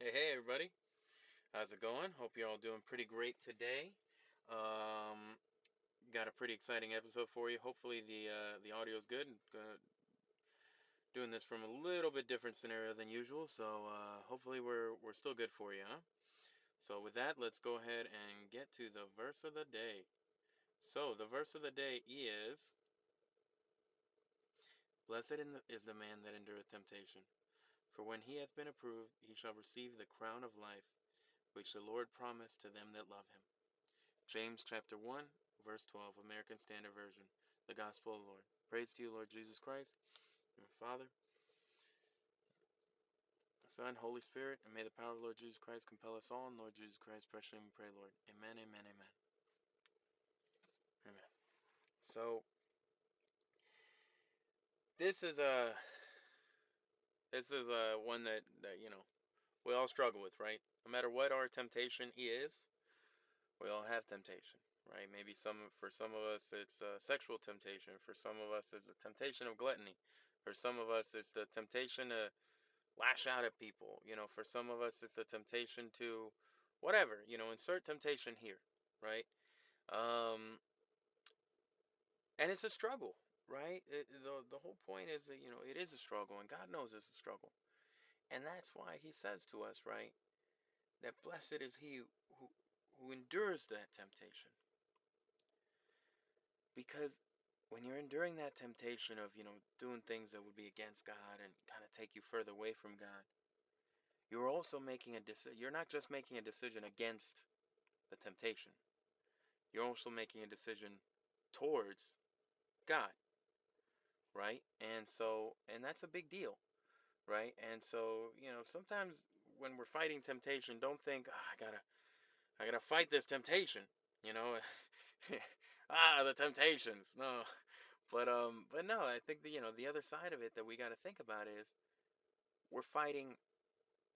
Hey, hey, everybody. How's it going? Hope you're all doing pretty great today. Um, got a pretty exciting episode for you. Hopefully the uh, the audio is good. Doing this from a little bit different scenario than usual, so uh, hopefully we're we're still good for you, huh? So with that, let's go ahead and get to the verse of the day. So the verse of the day is, "Blessed is the man that endureth temptation, for when he hath been approved, he shall receive the crown of life." which the Lord promised to them that love him. James chapter 1, verse 12, American Standard Version, the Gospel of the Lord. Praise to you, Lord Jesus Christ, and Father, Son, Holy Spirit, and may the power of Lord Jesus Christ compel us all in Lord Jesus Christ, precious we pray, Lord. Amen, amen, amen. Amen. So, this is a, this is a one that, that, you know, we all struggle with, right? No matter what our temptation is, we all have temptation, right? Maybe some for some of us it's a sexual temptation. For some of us it's a temptation of gluttony. For some of us it's the temptation to lash out at people. You know, for some of us it's a temptation to whatever. You know, insert temptation here, right? Um, and it's a struggle, right? It, the the whole point is that you know it is a struggle, and God knows it's a struggle, and that's why He says to us, right? that blessed is he who, who endures that temptation. Because when you're enduring that temptation of, you know, doing things that would be against God and kind of take you further away from God, you're also making a decision. You're not just making a decision against the temptation. You're also making a decision towards God. Right? And so, and that's a big deal. Right? And so, you know, sometimes when we're fighting temptation, don't think, oh, I gotta, I gotta fight this temptation. You know, ah, the temptations. No, but um, but no, I think the you know the other side of it that we got to think about is we're fighting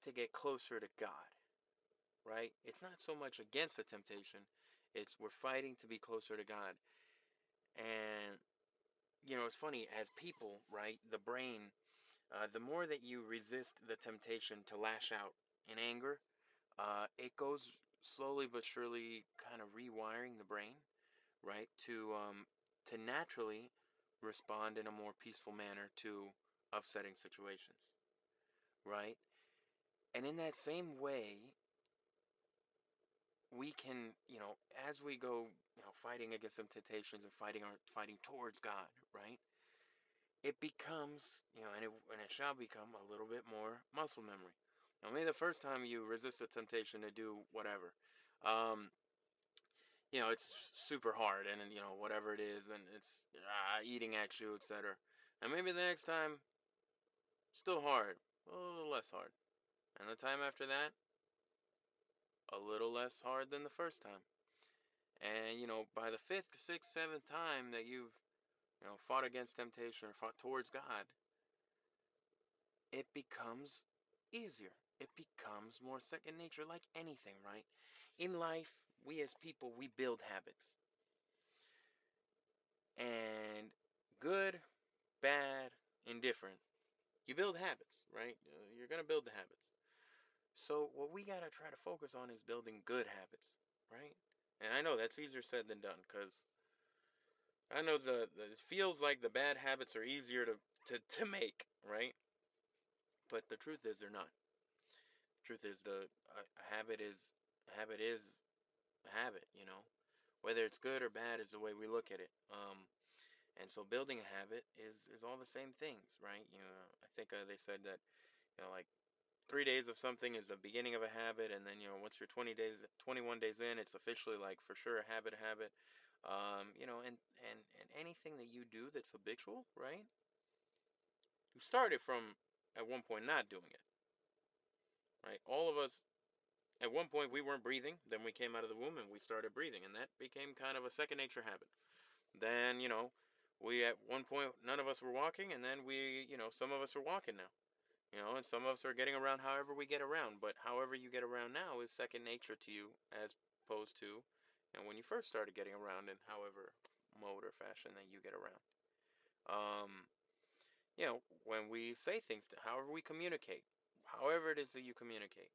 to get closer to God, right? It's not so much against the temptation; it's we're fighting to be closer to God. And you know, it's funny as people, right? The brain, uh, the more that you resist the temptation to lash out in anger, uh, it goes slowly but surely kind of rewiring the brain, right, to um, to naturally respond in a more peaceful manner to upsetting situations, right? And in that same way, we can, you know, as we go, you know, fighting against some temptations and fighting our fighting towards God, right? It becomes, you know, and it and it shall become a little bit more muscle memory. Now, maybe the first time you resist a temptation to do whatever, um, you know, it's super hard, and you know, whatever it is, and it's uh, eating at you, etc. And maybe the next time, still hard, a little less hard, and the time after that, a little less hard than the first time. And you know, by the fifth, sixth, seventh time that you've, you know, fought against temptation or fought towards God, it becomes easier it becomes more second nature like anything, right? In life, we as people, we build habits. And good, bad, indifferent, you build habits, right? Uh, you're to build the habits. So what we got to try to focus on is building good habits, right? And I know that's easier said than done because I know the, the, it feels like the bad habits are easier to, to, to make, right? But the truth is they're not truth is the a, habit is a habit is a habit you know whether it's good or bad is the way we look at it um and so building a habit is is all the same things right you know i think uh, they said that you know like three days of something is the beginning of a habit and then you know once you're 20 days 21 days in it's officially like for sure a habit a habit um you know and and and anything that you do that's habitual right you started from at one point not doing it right? All of us, at one point, we weren't breathing. Then we came out of the womb and we started breathing, and that became kind of a second nature habit. Then, you know, we at one point, none of us were walking, and then we, you know, some of us are walking now. You know, and some of us are getting around however we get around. But however you get around now is second nature to you, as opposed to, you know, when you first started getting around in however mode or fashion that you get around. Um, you know, when we say things to, however we communicate, however it is that you communicate.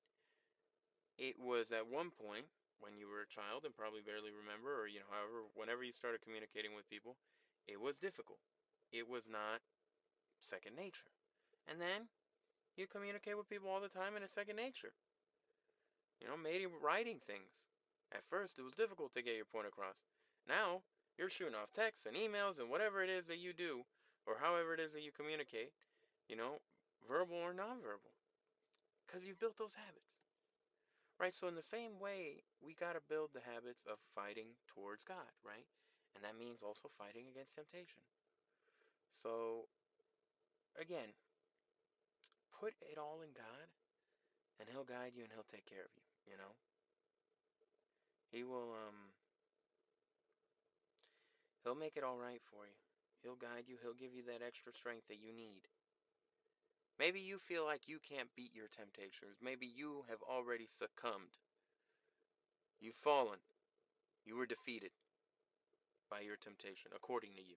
it was at one point when you were a child and probably barely remember, or you know, however, whenever you started communicating with people, it was difficult. It was not second nature. And then you communicate with people all the time and it's second nature. You know, maybe writing things. At first, it was difficult to get your point across. Now, you're shooting off texts and emails and whatever it is that you do, or however it is that you communicate, you know, verbal or nonverbal, because you've built those habits. Right? So, in the same way, we got to build the habits of fighting towards God, right? And that means also fighting against temptation. So, again, put it all in God, and He'll guide you and He'll take care of you, you know? He will, um, He'll make it all right for you. He'll guide you. He'll give you that extra strength that you need. Maybe you feel like you can't beat your temptations. Maybe you have already succumbed. You've fallen. You were defeated by your temptation, according to you.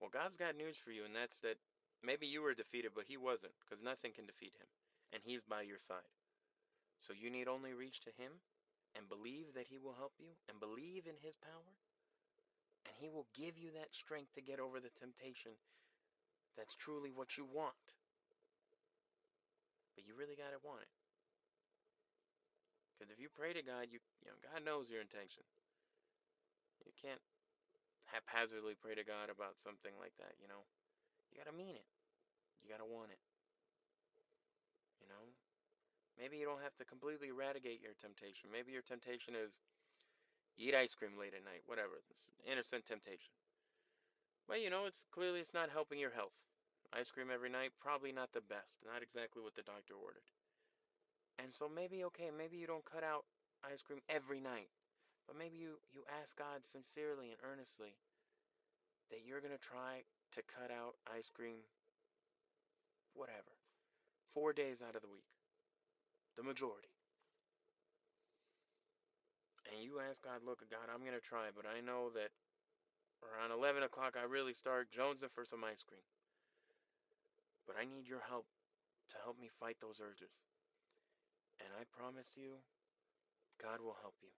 Well, God's got news for you, and that's that maybe you were defeated, but He wasn't, because nothing can defeat Him, and He's by your side. So you need only reach to Him and believe that He will help you, and believe in His power, and He will give you that strength to get over the temptation that's truly what you want. But you really got to want it. Because if you pray to God, you, you know, God knows your intention. You can't haphazardly pray to God about something like that, you know. You got to mean it. You got to want it. You know? Maybe you don't have to completely eradicate your temptation. Maybe your temptation is eat ice cream late at night, whatever. It's an innocent temptation. But you know, it's clearly it's not helping your health. Ice cream every night, probably not the best. Not exactly what the doctor ordered. And so maybe, okay, maybe you don't cut out ice cream every night. But maybe you, you ask God sincerely and earnestly you're going to try to cut out ice cream, whatever, four days out of the week. The majority. And you ask God, look, God, I'm going to try, but I know that around 11 o'clock I really start jonesing for some ice cream. But I need your help to help me fight those urges. And I promise you, God will help you.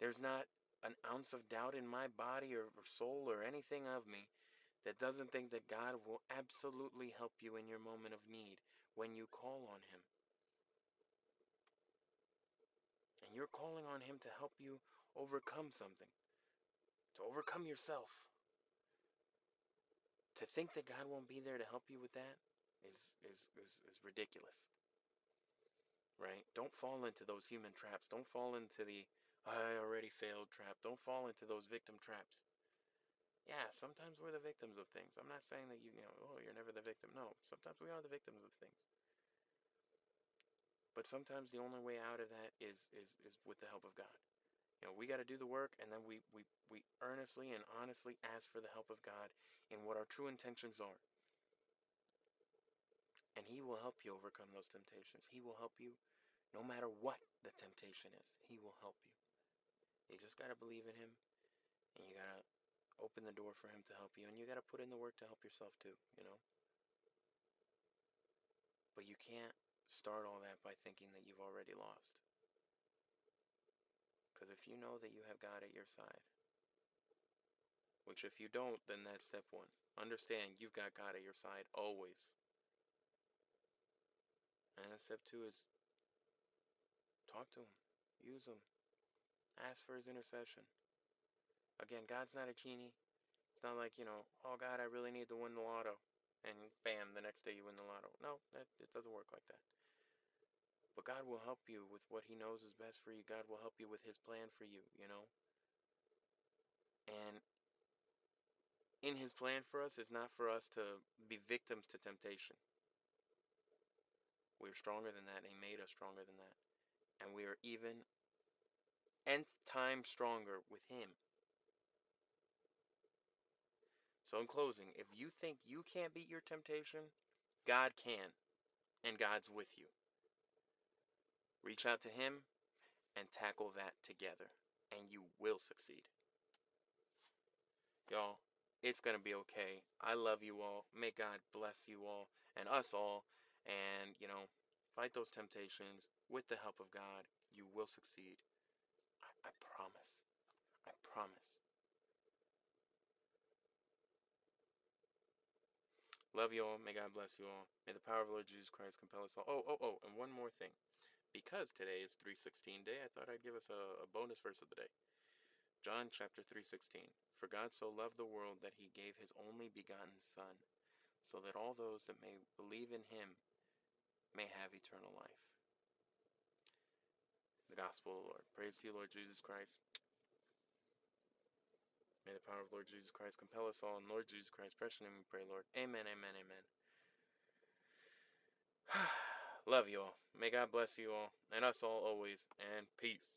There's not an ounce of doubt in my body or soul or anything of me that doesn't think that God will absolutely help you in your moment of need when you call on Him. And you're calling on Him to help you overcome something, to overcome yourself. To think that God won't be there to help you with that is, is, is, is ridiculous. Right? Don't fall into those human traps. Don't fall into the I already failed trap. Don't fall into those victim traps. Yeah, sometimes we're the victims of things. I'm not saying that you, you know, oh, you're never the victim. No, sometimes we are the victims of things. But sometimes the only way out of that is is is with the help of God. You know, we got to do the work, and then we we we earnestly and honestly ask for the help of God in what our true intentions are. And He will help you overcome those temptations. He will help you, no matter what the temptation is. He will help you. You just got to believe in Him, and you got to open the door for Him to help you, and you got to put in the work to help yourself too. You know. But you can't start all that by thinking that you've already lost. Because if you know that you have God at your side, which if you don't, then that's step one. Understand you've got God at your side always. And step two is talk to Him, use Him, ask for His intercession. Again, God's not a genie. It's not like, you know, oh God, I really need to win the lotto. And bam, the next day you win the lotto. No, it doesn't work like that. But God will help you with what He knows is best for you. God will help you with His plan for you, you know? And in His plan for us is not for us to be victims to temptation. We're stronger than that, and He made us stronger than that. And we are even nth time stronger with Him. So, in closing, if you think you can't beat your temptation, God can, and God's with you. Reach out to Him and tackle that together, and you will succeed. Y'all, it's going to be okay. I love you all. May God bless you all and us all. And, you know, Fight those temptations with the help of God. You will succeed. I, promise. I promise. Love you all. May God bless you all. May the power of Lord Jesus Christ compel us all. Oh, oh, oh, and one more thing. Because today is 316 day, I thought I'd give us a, a bonus verse of the day. John chapter 3:16 For God so loved the world that he gave his only begotten son so that all those that may believe in him may have eternal life. The gospel Lord. Praise to you Lord Jesus Christ. May the power of Lord Jesus Christ compel us all in Lord Jesus Christ precious name we pray Lord. Amen amen amen. Love you all. May God bless you all and us all always and peace.